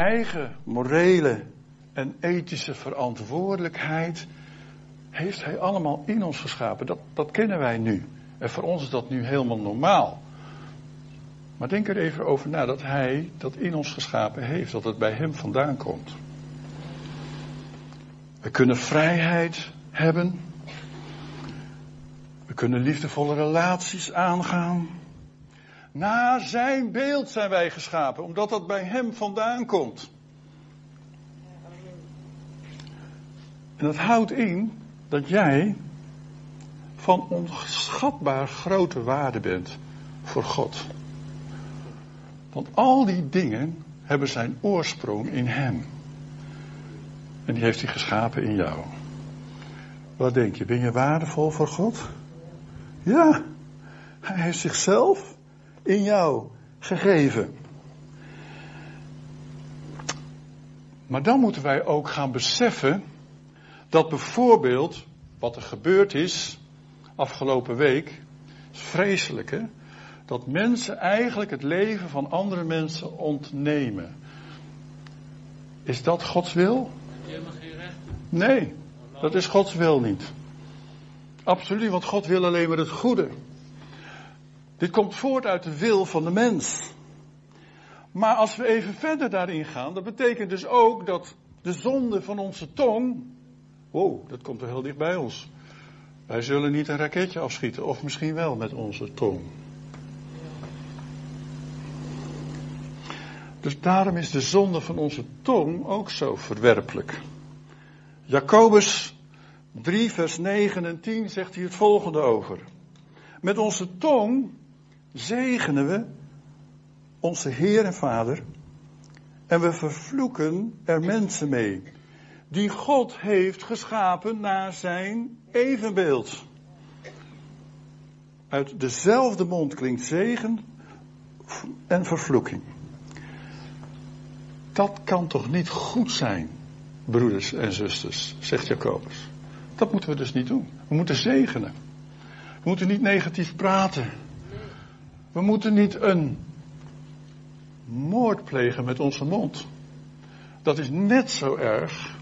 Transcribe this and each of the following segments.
eigen morele en ethische verantwoordelijkheid heeft Hij allemaal in ons geschapen. Dat, dat kennen wij nu. En voor ons is dat nu helemaal normaal. Maar denk er even over na dat Hij dat in ons geschapen heeft, dat het bij Hem vandaan komt. We kunnen vrijheid hebben. We kunnen liefdevolle relaties aangaan. Na zijn beeld zijn wij geschapen, omdat dat bij hem vandaan komt. En dat houdt in dat jij van onschatbaar grote waarde bent voor God. Want al die dingen hebben zijn oorsprong in Hem. En die heeft hij geschapen in jou. Wat denk je? Ben je waardevol voor God? Ja. Hij heeft zichzelf in jou gegeven. Maar dan moeten wij ook gaan beseffen dat bijvoorbeeld wat er gebeurd is afgelopen week, is vreselijk hè, dat mensen eigenlijk het leven van andere mensen ontnemen. Is dat Gods wil? Nee, dat is Gods wil niet. Absoluut, want God wil alleen maar het goede. Dit komt voort uit de wil van de mens. Maar als we even verder daarin gaan, dat betekent dus ook dat de zonde van onze tong, wow, dat komt er heel dicht bij ons. Wij zullen niet een raketje afschieten, of misschien wel met onze tong. Dus daarom is de zonde van onze tong ook zo verwerpelijk. Jacobus 3, vers 9 en 10 zegt hier het volgende over. Met onze tong zegenen we onze Heer en Vader en we vervloeken er mensen mee die God heeft geschapen naar zijn evenbeeld. Uit dezelfde mond klinkt zegen en vervloeking. Dat kan toch niet goed zijn, broeders en zusters, zegt Jacobus. Dat moeten we dus niet doen. We moeten zegenen. We moeten niet negatief praten. We moeten niet een moord plegen met onze mond. Dat is net zo erg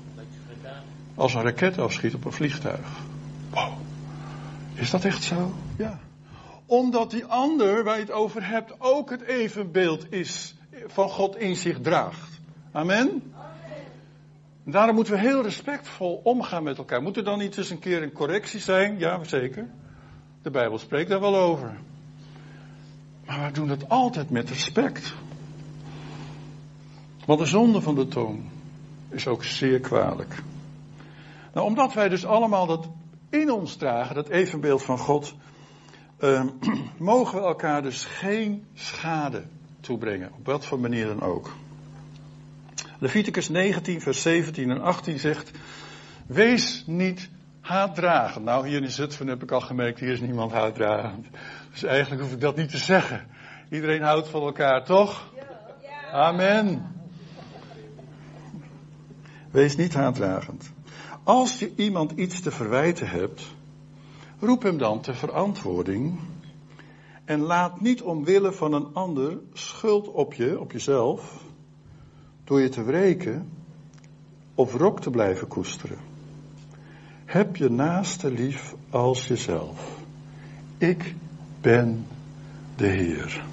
als een raket afschiet op een vliegtuig. Wow. Is dat echt zo? Ja. Omdat die ander waar je het over hebt ook het evenbeeld is van God in zich draagt. Amen? Daarom moeten we heel respectvol omgaan met elkaar. Moet er dan niet eens een keer een correctie zijn? Ja, zeker. De Bijbel spreekt daar wel over. Maar we doen dat altijd met respect. Want de zonde van de tong is ook zeer kwalijk. Nou, omdat wij dus allemaal dat in ons dragen, dat evenbeeld van God, uh, mogen we elkaar dus geen schade toebrengen. Op wat voor manier dan ook. Leviticus 19, vers 17 en 18 zegt: Wees niet haatdragend. Nou, hier in Zutphen heb ik al gemerkt, hier is niemand haatdragend. Dus eigenlijk hoef ik dat niet te zeggen. Iedereen houdt van elkaar, toch? Amen. Wees niet haatdragend. Als je iemand iets te verwijten hebt, roep hem dan ter verantwoording. En laat niet omwille van een ander schuld op je, op jezelf, door je te wreken of rok te blijven koesteren. Heb je naaste lief als jezelf. Ik ben de Heer.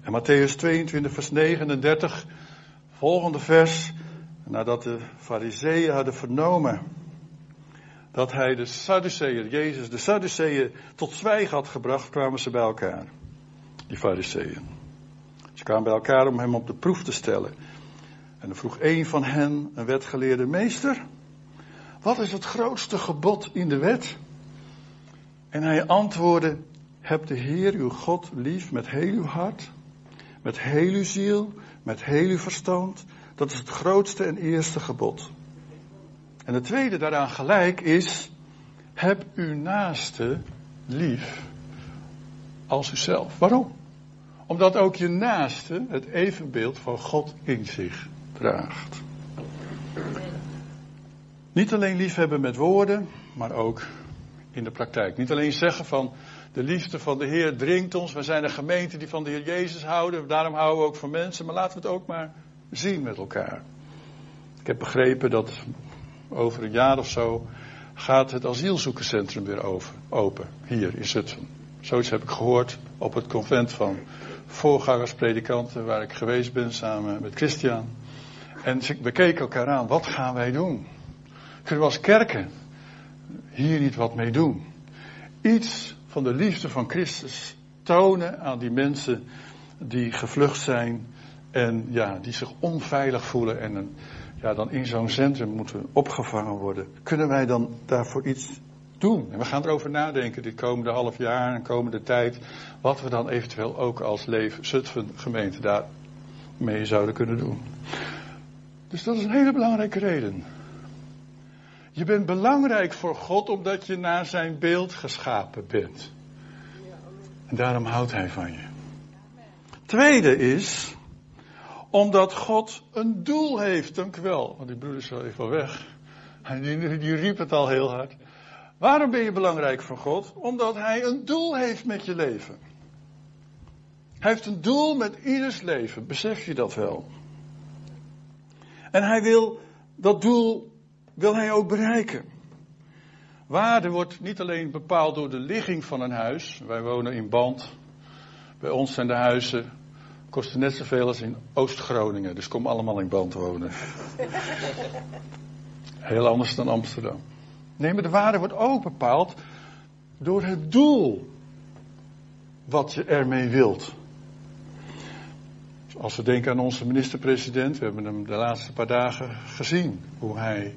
En Matthäus 22, vers 39, volgende vers. Nadat de fariseeën hadden vernomen dat hij de Sadduceeën, Jezus de Sadduceeën tot zwijgen had gebracht, kwamen ze bij elkaar. Die fariseeën. Ze kwamen bij elkaar om hem op de proef te stellen. En dan vroeg een van hen, een wetgeleerde meester, wat is het grootste gebod in de wet? En hij antwoordde, heb de Heer uw God lief met heel uw hart, met heel uw ziel, met heel uw verstand. Dat is het grootste en eerste gebod. En het tweede daaraan gelijk is, heb uw naaste lief als uzelf. Waarom? Omdat ook je naaste het evenbeeld van God in zich draagt. Niet alleen liefhebben met woorden, maar ook in de praktijk. Niet alleen zeggen van de liefde van de Heer dringt ons. We zijn een gemeente die van de Heer Jezus houden. Daarom houden we ook van mensen. Maar laten we het ook maar zien met elkaar. Ik heb begrepen dat over een jaar of zo gaat het asielzoekerscentrum weer open, hier in Zutphen. Zoiets heb ik gehoord op het convent van voorgangerspredikanten waar ik geweest ben samen met Christian. En we keken elkaar aan, wat gaan wij doen? Kunnen we als kerken hier niet wat mee doen? Iets van de liefde van Christus tonen aan die mensen die gevlucht zijn en ja, die zich onveilig voelen en een, ja, dan in zo'n centrum moeten opgevangen worden. Kunnen wij dan daarvoor iets doen? En we gaan erover nadenken dit komende half jaar en komende tijd, wat we dan eventueel ook als Leef Zutphen gemeente daarmee zouden kunnen doen. Dus dat is een hele belangrijke reden. Je bent belangrijk voor God omdat je naar zijn beeld geschapen bent. En daarom houdt hij van je. Tweede is, omdat God een doel heeft. Dank u wel. Want die broeder is wel even weg. Die, die riep het al heel hard. Waarom ben je belangrijk voor God? Omdat hij een doel heeft met je leven. Hij heeft een doel met ieders leven. Besef je dat wel? En hij wil dat doel wil hij ook bereiken. Waarde wordt niet alleen bepaald door de ligging van een huis. Wij wonen in Band. Bij ons zijn de huizen kosten net zoveel als in Oost-Groningen. Dus kom allemaal in Band wonen. Heel anders dan Amsterdam. Nee, maar de waarde wordt ook bepaald door het doel wat je ermee wilt. Als we denken aan onze minister-president, we hebben hem de laatste paar dagen gezien, hoe hij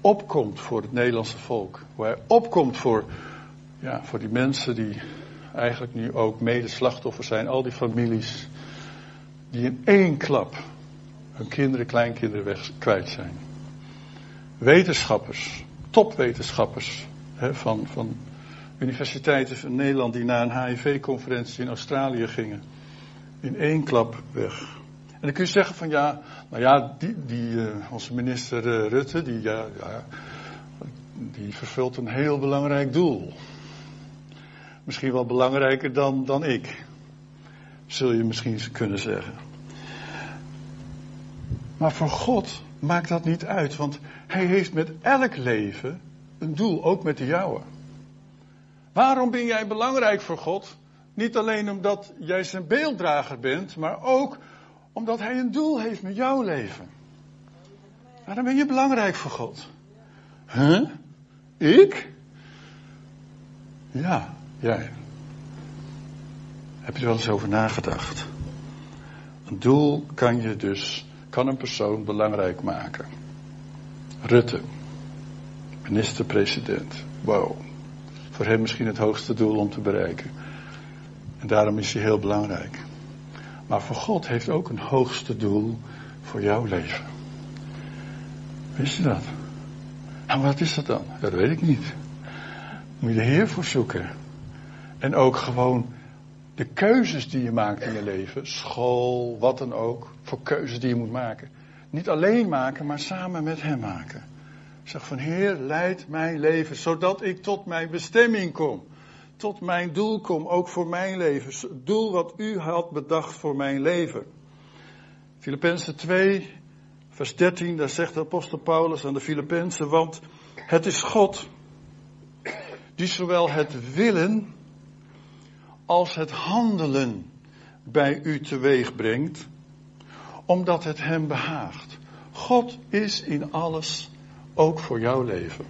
opkomt voor het Nederlandse volk. Hoe hij opkomt voor, ja, voor die mensen die eigenlijk nu ook mede slachtoffer zijn, al die families die in één klap hun kinderen, kleinkinderen weg kwijt zijn. Wetenschappers, topwetenschappers hè, van, van universiteiten van Nederland die naar een HIV-conferentie in Australië gingen. In één klap weg. En dan kun je zeggen van ja, nou ja, die, die uh, onze minister uh, Rutte, die, ja, die vervult een heel belangrijk doel. Misschien wel belangrijker dan, dan ik, zul je misschien kunnen zeggen. Maar voor God maakt dat niet uit, want Hij heeft met elk leven een doel, ook met de jouwe. Waarom ben jij belangrijk voor God? Niet alleen omdat jij zijn beelddrager bent, maar ook omdat Hij een doel heeft met jouw leven. Waarom ben je belangrijk voor God? Huh? Ik? Ja, jij. Heb je er wel eens over nagedacht? Een doel kan je dus, kan een persoon belangrijk maken. Rutte, minister-president. Wow. Voor hem misschien het hoogste doel om te bereiken. En daarom is hij heel belangrijk. Maar voor God heeft ook een hoogste doel voor jouw leven. Wist je dat? En wat is dat dan? Dat weet ik niet. Moet je de Heer voor zoeken. En ook gewoon de keuzes die je maakt in je leven, school, wat dan ook, voor keuzes die je moet maken. Niet alleen maken, maar samen met Hem maken. Zeg van Heer, leid mijn leven, zodat ik tot mijn bestemming kom tot mijn doel kom, ook voor mijn leven. Het doel wat u had bedacht voor mijn leven. Filippenzen 2, vers 13, daar zegt de apostel Paulus aan de Filippenzen, want het is God die zowel het willen als het handelen bij u teweeg brengt, omdat het hem behaagt. God is in alles, ook voor jouw leven.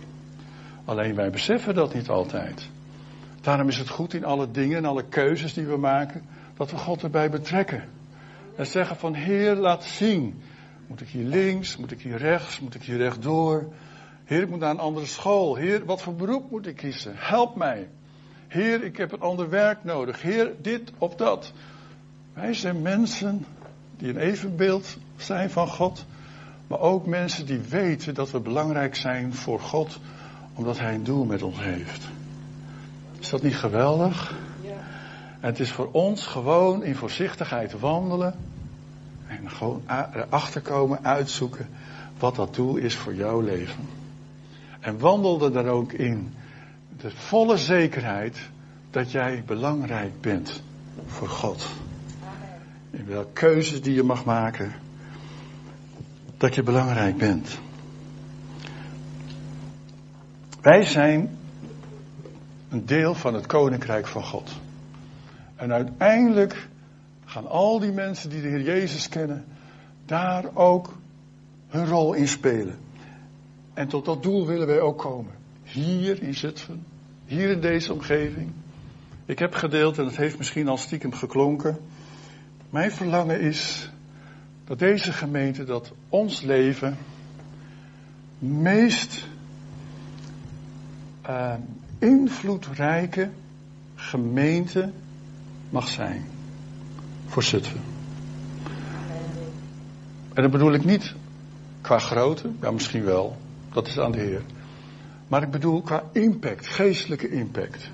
Alleen wij beseffen dat niet altijd. Daarom is het goed in alle dingen en alle keuzes die we maken, dat we God erbij betrekken. En zeggen van Heer, laat zien. Moet ik hier links? Moet ik hier rechts? Moet ik hier rechtdoor? Heer, ik moet naar een andere school. Heer, wat voor beroep moet ik kiezen? Help mij. Heer, ik heb een ander werk nodig. Heer, dit of dat. Wij zijn mensen die een evenbeeld zijn van God. Maar ook mensen die weten dat we belangrijk zijn voor God. Omdat Hij een doel met ons heeft. Is dat niet geweldig? Het is voor ons gewoon in voorzichtigheid wandelen. En gewoon erachter komen, uitzoeken wat dat doel is voor jouw leven. En wandel er dan ook in de volle zekerheid dat jij belangrijk bent voor God. In welke keuzes die je mag maken. dat je belangrijk bent. Wij zijn een deel van het koninkrijk van God. En uiteindelijk gaan al die mensen die de Heer Jezus kennen, daar ook hun rol in spelen. En tot dat doel willen wij ook komen. Hier in Zutphen, hier in deze omgeving. Ik heb gedeeld, en het heeft misschien al stiekem geklonken. Mijn verlangen is dat deze gemeente, dat ons leven, meest uh, invloedrijke gemeente mag zijn voor Zutphen. En dat bedoel ik niet qua grootte, ja misschien wel, dat is aan de Heer. Maar ik bedoel qua impact, geestelijke impact.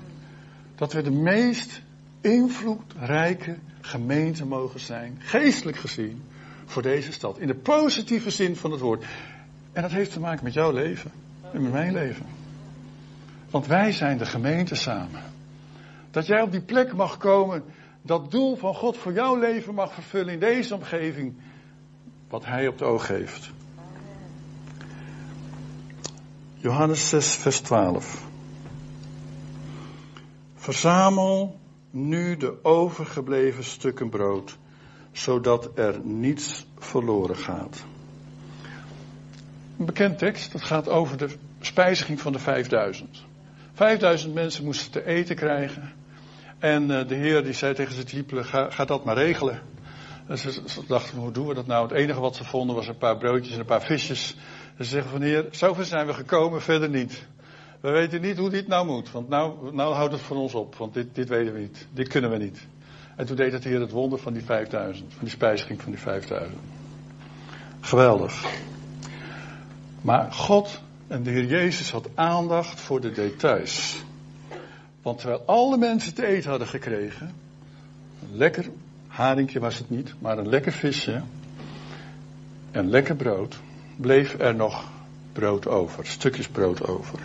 Dat we de meest invloedrijke gemeente mogen zijn, geestelijk gezien, voor deze stad. In de positieve zin van het woord. En dat heeft te maken met jouw leven en met mijn leven. Want wij zijn de gemeente samen. Dat jij op die plek mag komen, dat doel van God voor jouw leven mag vervullen in deze omgeving, wat Hij op de oog heeft. Johannes 6, vers 12. Verzamel nu de overgebleven stukken brood, zodat er niets verloren gaat. Een bekend tekst, dat gaat over de spijziging van de 5000. 5000 mensen moesten te eten krijgen. En uh, de Heer die zei tegen zijn discipelen, ga, ga dat maar regelen. En ze, ze, dachten, hoe doen we dat nou? Het enige wat ze vonden was een paar broodjes en een paar visjes. En ze zeggen van Heer, zover zijn we gekomen, verder niet. We weten niet hoe dit nou moet, want nou, nou houdt het van ons op, want dit, dit weten we niet. Dit kunnen we niet. En toen deed het Heer het wonder van die 5000, van die spijziging van die 5000. Geweldig. Maar God en de Heer Jezus had aandacht voor de details. Want terwijl alle mensen te eten hadden gekregen, een lekker haringje was het niet, maar een lekker visje en lekker brood, bleef er nog brood over, stukjes brood over.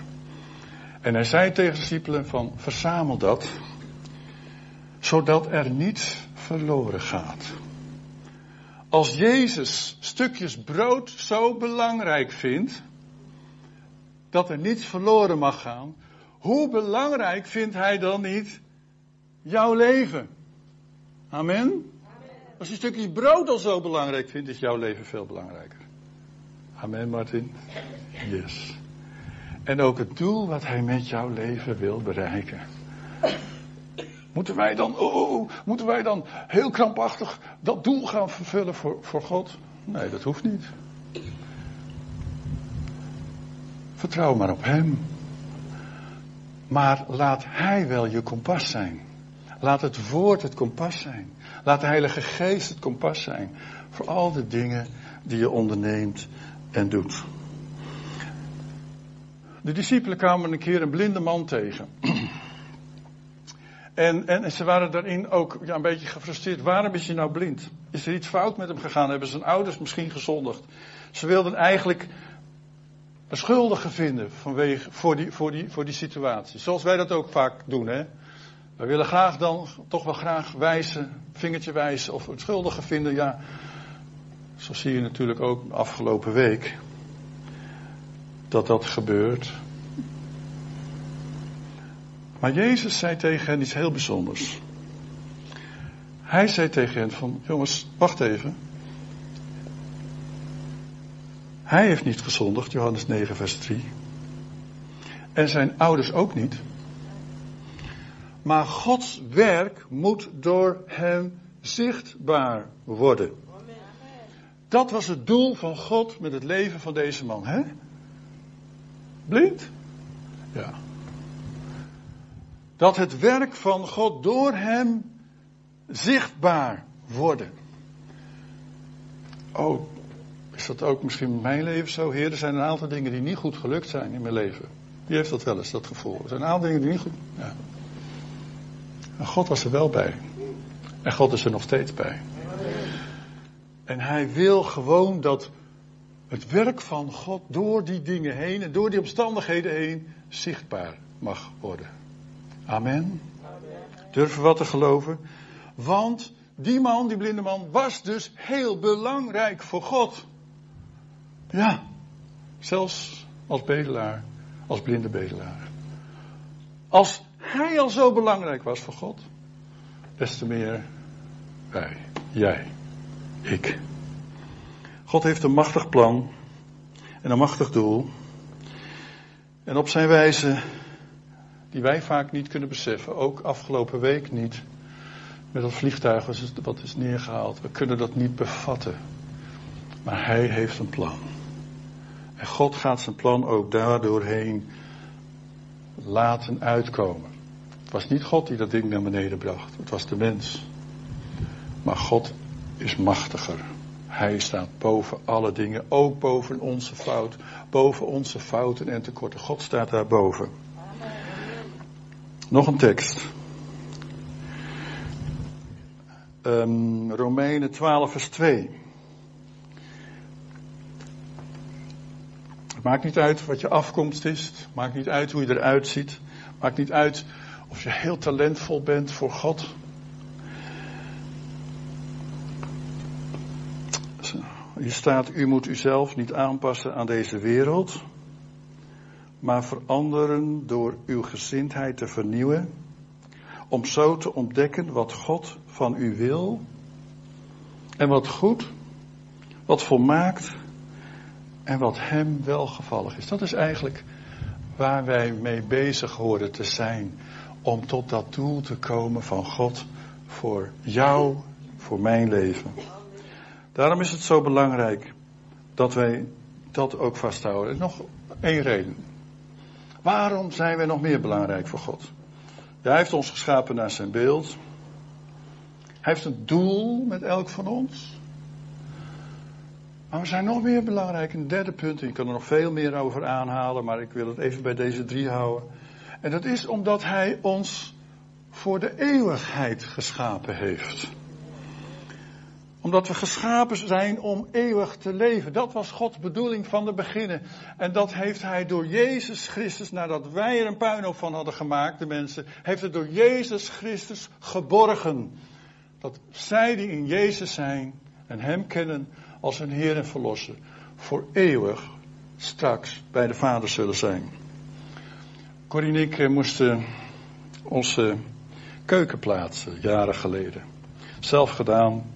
En hij zei tegen de discipelen van verzamel dat, zodat er niets verloren gaat. Als Jezus stukjes brood zo belangrijk vindt, dat er niets verloren mag gaan, hoe belangrijk vindt hij dan niet jouw leven? Amen? Als je stukjes brood al zo belangrijk vindt, is jouw leven veel belangrijker. Amen, Martin? Yes. En ook het doel wat hij met jouw leven wil bereiken. Moeten wij dan, oh, oh, oh, moeten wij dan heel krampachtig dat doel gaan vervullen voor, voor God? Nee, dat hoeft niet. Vertrouw maar op Hem. Maar laat Hij wel je kompas zijn. Laat het woord het kompas zijn. Laat de Heilige Geest het kompas zijn. Voor al de dingen die je onderneemt en doet. De discipelen kwamen een keer een blinde man tegen. En, en, ze waren daarin ook ja, een beetje gefrustreerd. Waarom is hij nou blind? Is er iets fout met hem gegaan? Hebben zijn ouders misschien gezondigd? Ze wilden eigenlijk een schuldige vinden vanwege, voor, die, voor, die, voor die situatie. Zoals wij dat ook vaak doen. Hè? We willen graag dan toch wel graag wijzen, vingertje wijzen of een schuldige vinden. Ja, zo zie je natuurlijk ook afgelopen week dat dat gebeurt. Maar Jezus zei tegen hen iets heel bijzonders. Hij zei tegen hen van, jongens, wacht even. Hij heeft niet gezondigd, Johannes 9, vers 3. En zijn ouders ook niet. Maar Gods werk moet door hem zichtbaar worden. Dat was het doel van God met het leven van deze man, hè? Blind? Ja. Dat het werk van God door hem zichtbaar worden. Oh, is dat ook misschien in mijn leven zo? Heer, er zijn een aantal dingen die niet goed gelukt zijn in mijn leven. Wie heeft dat wel eens, dat gevoel? Er zijn een aantal dingen die niet goed... Ja. En God was er wel bij. En God is er nog steeds bij. En hij wil gewoon dat het werk van God door die dingen heen en door die omstandigheden heen zichtbaar mag worden. Amen. Durven wat te geloven? Want die man, die blinde man, was dus heel belangrijk voor God. Ja, zelfs als bedelaar, als blinde bedelaar. Als hij al zo belangrijk was voor God, des te meer wij, jij, ik. God heeft een machtig plan en een machtig doel. En op zijn wijze, die wij vaak niet kunnen beseffen, ook afgelopen week niet, met dat vliegtuig wat is neergehaald. We kunnen dat niet bevatten. Maar hij heeft een plan. En God gaat zijn plan ook daardoorheen laten uitkomen. Het was niet God die dat ding naar beneden bracht. Het was de mens. Maar God is machtiger. Hij staat boven alle dingen, ook boven onze fout, boven onze fouten en tekorten. God staat daarboven. Nog een tekst. Um, Romeinen 12, vers 2. Maakt niet uit wat je afkomst is. Maakt niet uit hoe je eruit ziet. Maakt niet uit of je heel talentvol bent voor God. Hier staat, u moet uzelf niet aanpassen aan deze wereld, maar veranderen door uw gezindheid te vernieuwen, om zo te ontdekken wat God van u wil en wat goed, wat volmaakt en wat hem welgevallig is. Dat is eigenlijk waar wij mee bezig horen te zijn. Om tot dat doel te komen van God voor jou, voor mijn leven. Daarom is het zo belangrijk dat wij dat ook vasthouden. En nog één reden. Waarom zijn wij nog meer belangrijk voor God? hij heeft ons geschapen naar zijn beeld. Hij heeft een doel met elk van ons. Maar we zijn nog meer belangrijk. Een derde punt, en je kan er nog veel meer over aanhalen, maar ik wil het even bij deze drie houden. En dat is omdat Hij ons voor de eeuwigheid geschapen heeft. Omdat we geschapen zijn om eeuwig te leven. Dat was Gods bedoeling van de beginnen. En dat heeft Hij door Jezus Christus, nadat wij er een puinhoop van hadden gemaakt, de mensen, heeft het door Jezus Christus geborgen. Dat zij die in Jezus zijn en Hem kennen, als hun Heer en Verlosser voor eeuwig straks bij de Vader zullen zijn. Corrie en ik eh, moesten onze keuken plaatsen, jaren geleden. Zelf gedaan.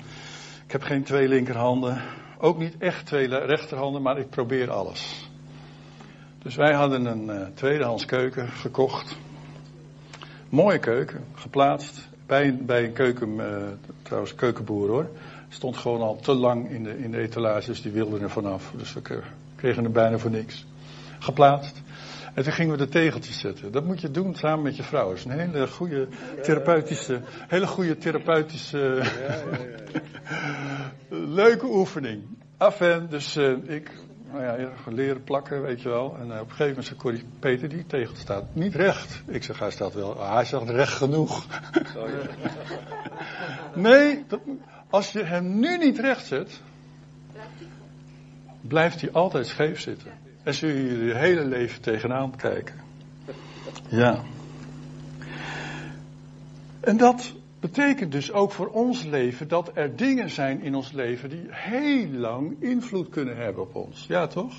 Ik heb geen twee linkerhanden. Ook niet echt twee rechterhanden, maar ik probeer alles. Dus wij hadden een uh, tweedehands keuken gekocht. Mooie keuken, geplaatst. Bij, bij een keuken, uh, trouwens keukenboer hoor. Stond gewoon al te lang in de, in de etalage, dus die wilden er vanaf. Dus we kregen er bijna voor niks. Geplaatst. En toen gingen we de tegeltjes zetten. Dat moet je doen samen met je vrouw. Dat is een hele goede therapeutische, hele goede therapeutische, leuke oefening. Afen, dus uh, ik, nou ja, leren plakken, weet je wel. En uh, op een gegeven moment zei Corrie, Peter, die tegel staat niet recht. Ik zeg, hij staat wel, ah, hij staat recht genoeg. nee, dat, als je hem nu niet recht zet, blijft hij altijd scheef zitten. En zul je je hele leven tegenaan kijken. Ja. En dat betekent dus ook voor ons leven dat er dingen zijn in ons leven die heel lang invloed kunnen hebben op ons. Ja, toch?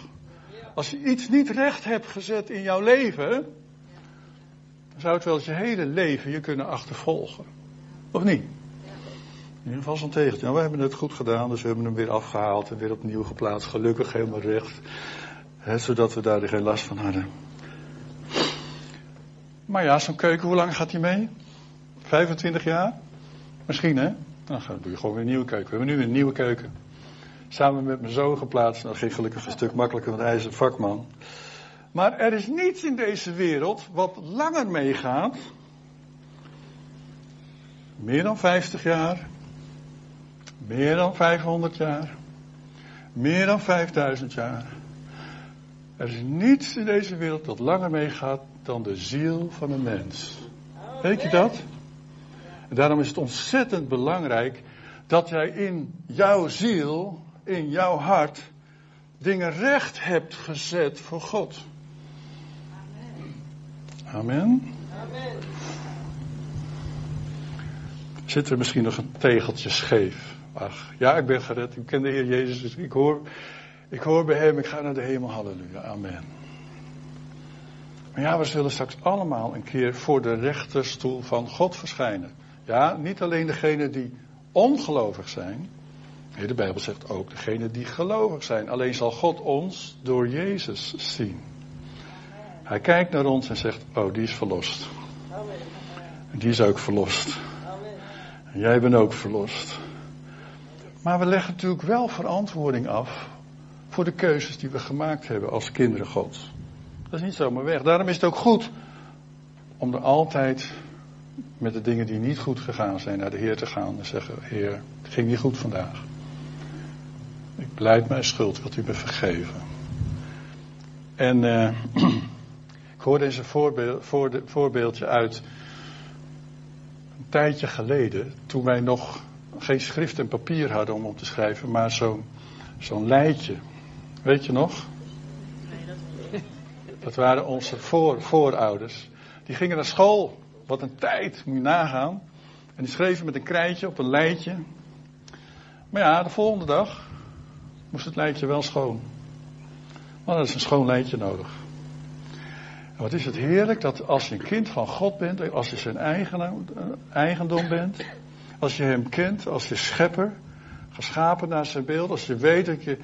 Als je iets niet recht hebt gezet in jouw leven, dan zou het wel eens je hele leven je kunnen achtervolgen. Of niet? In ieder geval zo'n. Nou, we hebben het goed gedaan, dus we hebben hem weer afgehaald en weer opnieuw geplaatst. Gelukkig helemaal recht. Hè, zodat we daar geen last van hadden. Maar ja, zo'n keuken, hoe lang gaat die mee? 25 jaar? Misschien hè? Dan doe je gewoon weer een nieuwe keuken. We hebben nu een nieuwe keuken. Samen met mijn zoon geplaatst. Dat ging gelukkig een stuk makkelijker, want hij is een vakman. Maar er is niets in deze wereld wat langer meegaat. Meer dan 50 jaar. Meer dan 500 jaar. Meer dan 5000 jaar. Er is niets in deze wereld dat langer meegaat dan de ziel van een mens. Weet je dat? En daarom is het ontzettend belangrijk dat jij in jouw ziel, in jouw hart, dingen recht hebt gezet voor God. Amen. Amen. Zit er misschien nog een tegeltje scheef? Ach, ja, ik ben gered. Ik ken de Heer Jezus. Dus ik hoor, Ik hoor bij hem, ik ga naar de hemel, halleluja, amen. Maar ja, we zullen straks allemaal een keer voor de rechterstoel van God verschijnen. Ja, niet alleen degenen die ongelovig zijn. Nee, de Bijbel zegt ook degenen die gelovig zijn. Alleen zal God ons door Jezus zien. Hij kijkt naar ons en zegt, oh, die is verlost. Die is ook verlost. Jij bent ook verlost. Maar we leggen natuurlijk wel verantwoording af voor de keuzes die we gemaakt hebben als kinderen Gods. Dat is niet zomaar weg. Daarom is het ook goed om er altijd met de dingen die niet goed gegaan zijn naar de Heer te gaan en zeggen: Heer, het ging niet goed vandaag. Ik beleid mijn schuld, wilt u me vergeven? En uh, ik hoorde eens een voorbeeld, voorbeeldje uit een tijdje geleden, toen wij nog geen schrift en papier hadden om op te schrijven, maar zo'n zo'n lijtje. Weet je nog? Dat waren onze voor, voorouders. Die gingen naar school. Wat een tijd, moet je nagaan. En die schreven met een krijtje op een lijtje. Maar ja, de volgende dag moest het lijtje wel schoon. Maar dat is een schoon lijtje nodig. Wat is het heerlijk dat als je een kind van God bent, als je zijn eigen, eigendom bent, als je hem kent als je schepper, geschapen naar zijn beeld, als je weet dat je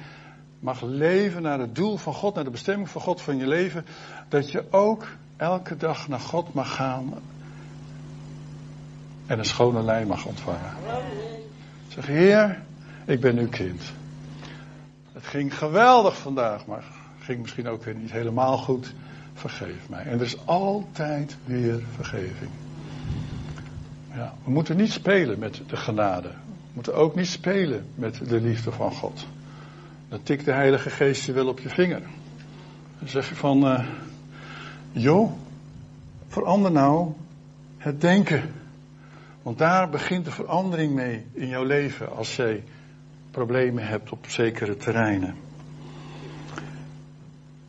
mag leven naar het doel van God, naar de bestemming van God van je leven, dat je ook elke dag naar God mag gaan en een schone lijn mag ontvangen. Zeg, Heer, ik ben uw kind. Het ging geweldig vandaag, maar ging misschien ook weer niet helemaal goed. Vergeef mij. En er is altijd weer vergeving. Ja, we moeten niet spelen met de genade. We moeten ook niet spelen met de liefde van God. Dan tikt de Heilige Geest je wel op je vinger. Dan zeg je van, uh, joh, verander nou het denken. Want daar begint de verandering mee in jouw leven als jij problemen hebt op zekere terreinen.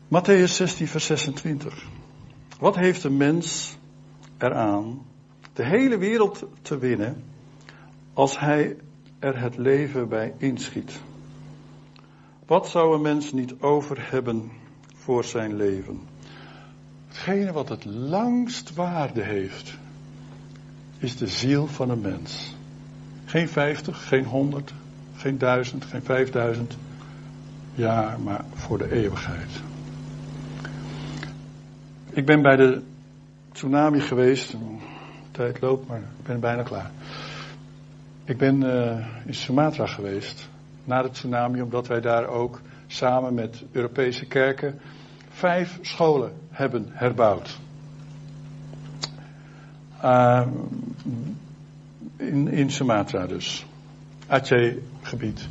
Matthäus 16, vers 26. Wat heeft een mens eraan de hele wereld te winnen als hij er het leven bij inschiet? Wat zou een mens niet over hebben voor zijn leven? Hetgene wat het langst waarde heeft, is de ziel van een mens. Geen vijftig, geen honderd, geen duizend, geen vijfduizend jaar, maar voor de eeuwigheid. Ik ben bij de tsunami geweest. Tijd loopt, maar ik ben bijna klaar. Ik ben uh, in Sumatra geweest na de tsunami, omdat wij daar ook samen met Europese kerken vijf scholen hebben herbouwd. Uh, in, in Sumatra dus. Aceh-gebied.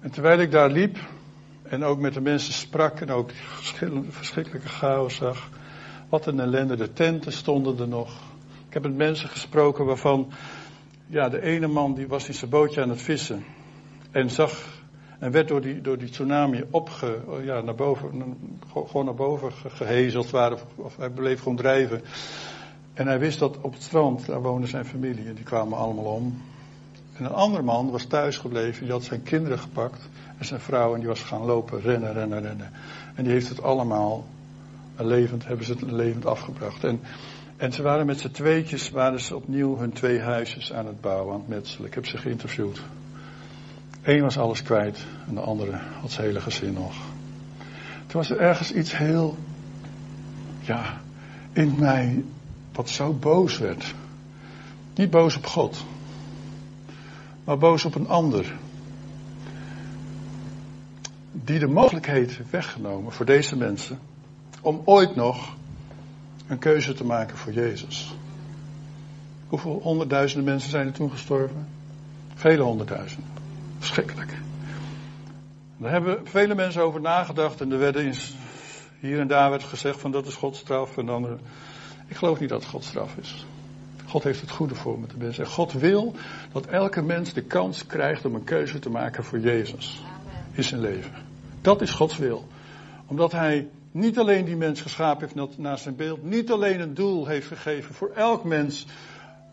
En terwijl ik daar liep en ook met de mensen sprak en ook verschrikkelijke chaos zag, wat een ellende, de tenten stonden er nog. Ik heb met mensen gesproken waarvan, ja, de ene man die was in zijn bootje aan het vissen en zag en werd door die, door die tsunami opge, ja, naar boven, gewoon naar boven gehezeld, waren, of hij bleef gewoon drijven. En hij wist dat op het strand, daar woonde zijn familie en die kwamen allemaal om. En een andere man was thuis gebleven, die had zijn kinderen gepakt en zijn vrouw en die was gaan lopen, rennen, rennen, rennen. En die heeft het allemaal levend, hebben ze het levend afgebracht. En, en ze waren met z'n tweetjes, waren ze opnieuw hun twee huisjes aan het bouwen, aan het metselen. Ik heb ze geïnterviewd. Eén was alles kwijt en de andere had zijn hele gezin nog. Toen was er ergens iets heel, ja, in mij wat zo boos werd. Niet boos op God, maar boos op een ander. Die de mogelijkheid weggenomen voor deze mensen om ooit nog een keuze te maken voor Jezus. Hoeveel honderdduizenden mensen zijn er toen gestorven? Vele honderdduizenden. Verschrikkelijk. Daar hebben vele mensen over nagedacht en er werden hier en daar werd gezegd van dat is Gods straf en dan. Ik geloof niet dat Gods straf is. God heeft het goede voor met de mensen. En God wil dat elke mens de kans krijgt om een keuze te maken voor Jezus in zijn leven. Dat is Gods wil. Omdat Hij niet alleen die mens geschapen heeft naar zijn beeld, niet alleen een doel heeft gegeven voor elk mens,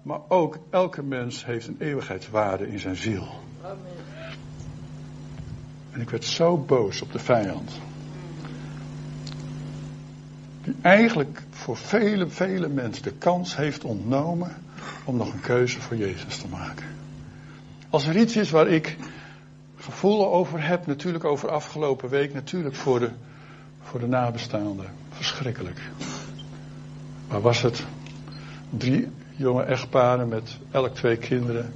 maar ook elke mens heeft een eeuwigheidswaarde in zijn ziel. Amen. En ik werd zo boos op de vijand. Die eigenlijk voor vele, vele mensen de kans heeft ontnomen om nog een keuze voor Jezus te maken. Als er iets is waar ik gevoel over heb, natuurlijk over afgelopen week, natuurlijk voor de, voor de nabestaanden. Verschrikkelijk. Maar was het drie jonge echtparen met elk twee kinderen,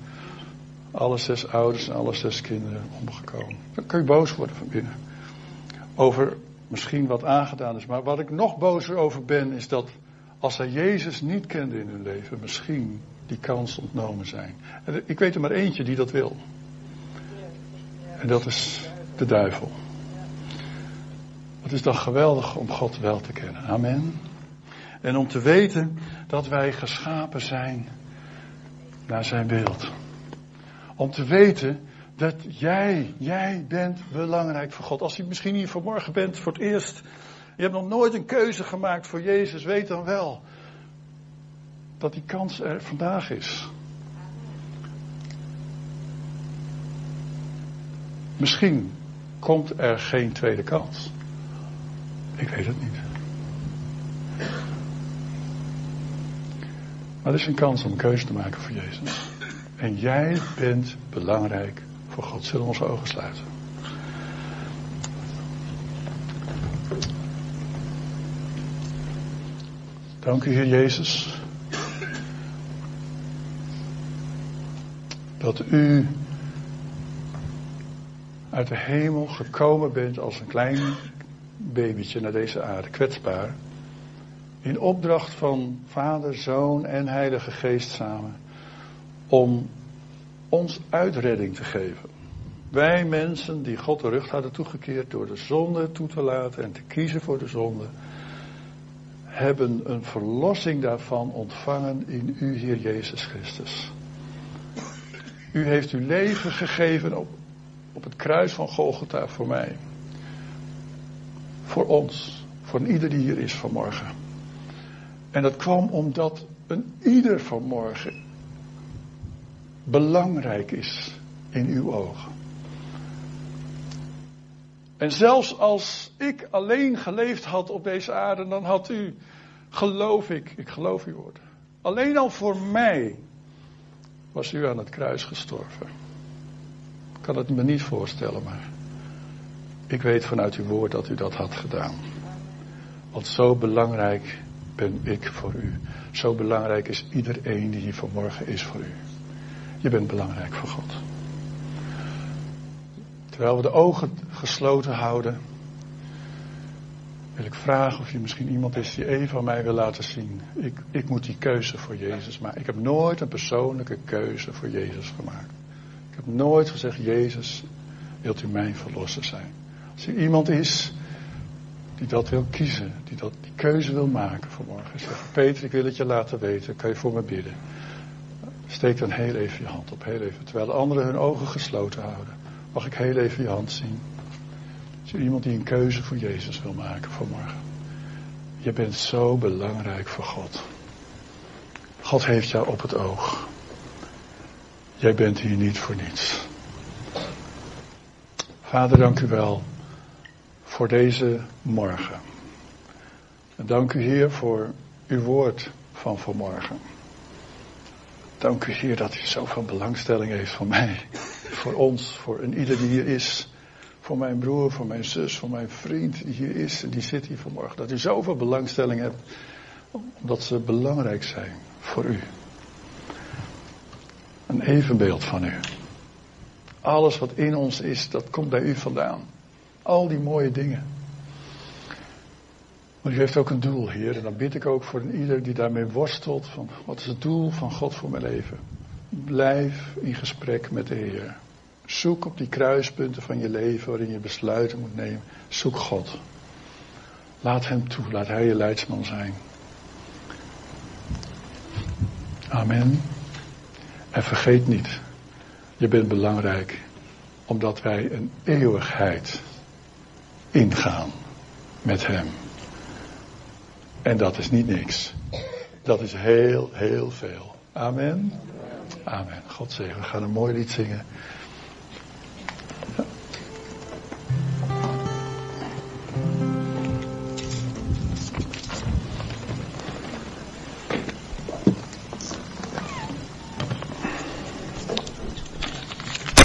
alle zes ouders en alle zes kinderen omgekomen. Dan kun je boos worden van binnen. Over misschien wat aangedaan is. Maar wat ik nog bozer over ben, is dat als zij Jezus niet kenden in hun leven, misschien die kans ontnomen zijn. Ik weet er maar eentje die dat wil. En dat is de duivel. Het is dan geweldig om God wel te kennen. Amen. En om te weten dat wij geschapen zijn naar zijn beeld. Om te weten dat jij, jij bent belangrijk voor God. Als je misschien hier vanmorgen bent voor het eerst. Je hebt nog nooit een keuze gemaakt voor Jezus. Weet dan wel dat die kans er vandaag is. Misschien komt er geen tweede kans. Ik weet het niet. Maar er is een kans om een keuze te maken voor Jezus. En jij bent belangrijk voor God. Zullen onze ogen sluiten? Dank u, Heer Jezus. Dat u uit de hemel gekomen bent als een klein babytje naar deze aarde, kwetsbaar. In opdracht van Vader, Zoon en Heilige Geest samen. Om ons uitredding te geven. Wij mensen die God de rug hadden toegekeerd door de zonde toe te laten en te kiezen voor de zonde, hebben een verlossing daarvan ontvangen in u, Heer Jezus Christus. U heeft uw leven gegeven op, op het kruis van Golgotha voor mij. Voor ons, voor ieder die hier is vanmorgen. En dat kwam omdat een ieder vanmorgen belangrijk is in uw ogen. En zelfs als ik alleen geleefd had op deze aarde, dan had u, geloof ik, ik geloof uw woord. Alleen al voor mij was u aan het kruis gestorven. Ik kan het me niet voorstellen, maar ik weet vanuit uw woord dat u dat had gedaan. Want zo belangrijk ben ik voor u. Zo belangrijk is iedereen die hier vanmorgen is voor u. Je bent belangrijk voor God. Terwijl we de ogen gesloten houden, wil ik vragen of je misschien iemand is die even aan mij wil laten zien. Ik, ik moet die keuze voor Jezus maken. Ik heb nooit een persoonlijke keuze voor Jezus gemaakt. Ik heb nooit gezegd, Jezus, wilt u mijn verlosser zijn? Als er iemand is die dat wil kiezen, die dat, die keuze wil maken vanmorgen. Zeg, Peter, ik wil het je laten weten, kan je voor me bidden? Steek dan heel even je hand op, heel even. Terwijl de anderen hun ogen gesloten houden. Mag ik heel even je hand zien? Is er iemand die een keuze voor Jezus wil maken vanmorgen? Je bent zo belangrijk voor God. God heeft jou op het oog. Jij bent hier niet voor niets. Vader, dank u wel voor deze morgen. En dank u, Heer, voor uw woord van vanmorgen. Dank u, Heer, dat u zoveel belangstelling heeft voor mij. Voor ons, voor een ieder die hier is. Voor mijn broer, voor mijn zus, voor mijn vriend die hier is en die zit hier vanmorgen. Dat u zoveel belangstelling hebt, omdat ze belangrijk zijn voor u. Een evenbeeld van u. Alles wat in ons is, dat komt bij u vandaan. Al die mooie dingen. Maar u heeft ook een doel, Heer. En dan bid ik ook voor ieder die daarmee worstelt. Van, wat is het doel van God voor mijn leven? Blijf in gesprek met de Heer. Zoek op die kruispunten van je leven waarin je besluiten moet nemen. Zoek God. Laat Hem toe. Laat Hij je leidsman zijn. Amen. En vergeet niet, je bent belangrijk omdat wij een eeuwigheid ingaan met Hem. En dat is niet niks. Dat is heel, heel veel. Amen. Amen. God zegen. We gaan een mooi lied zingen.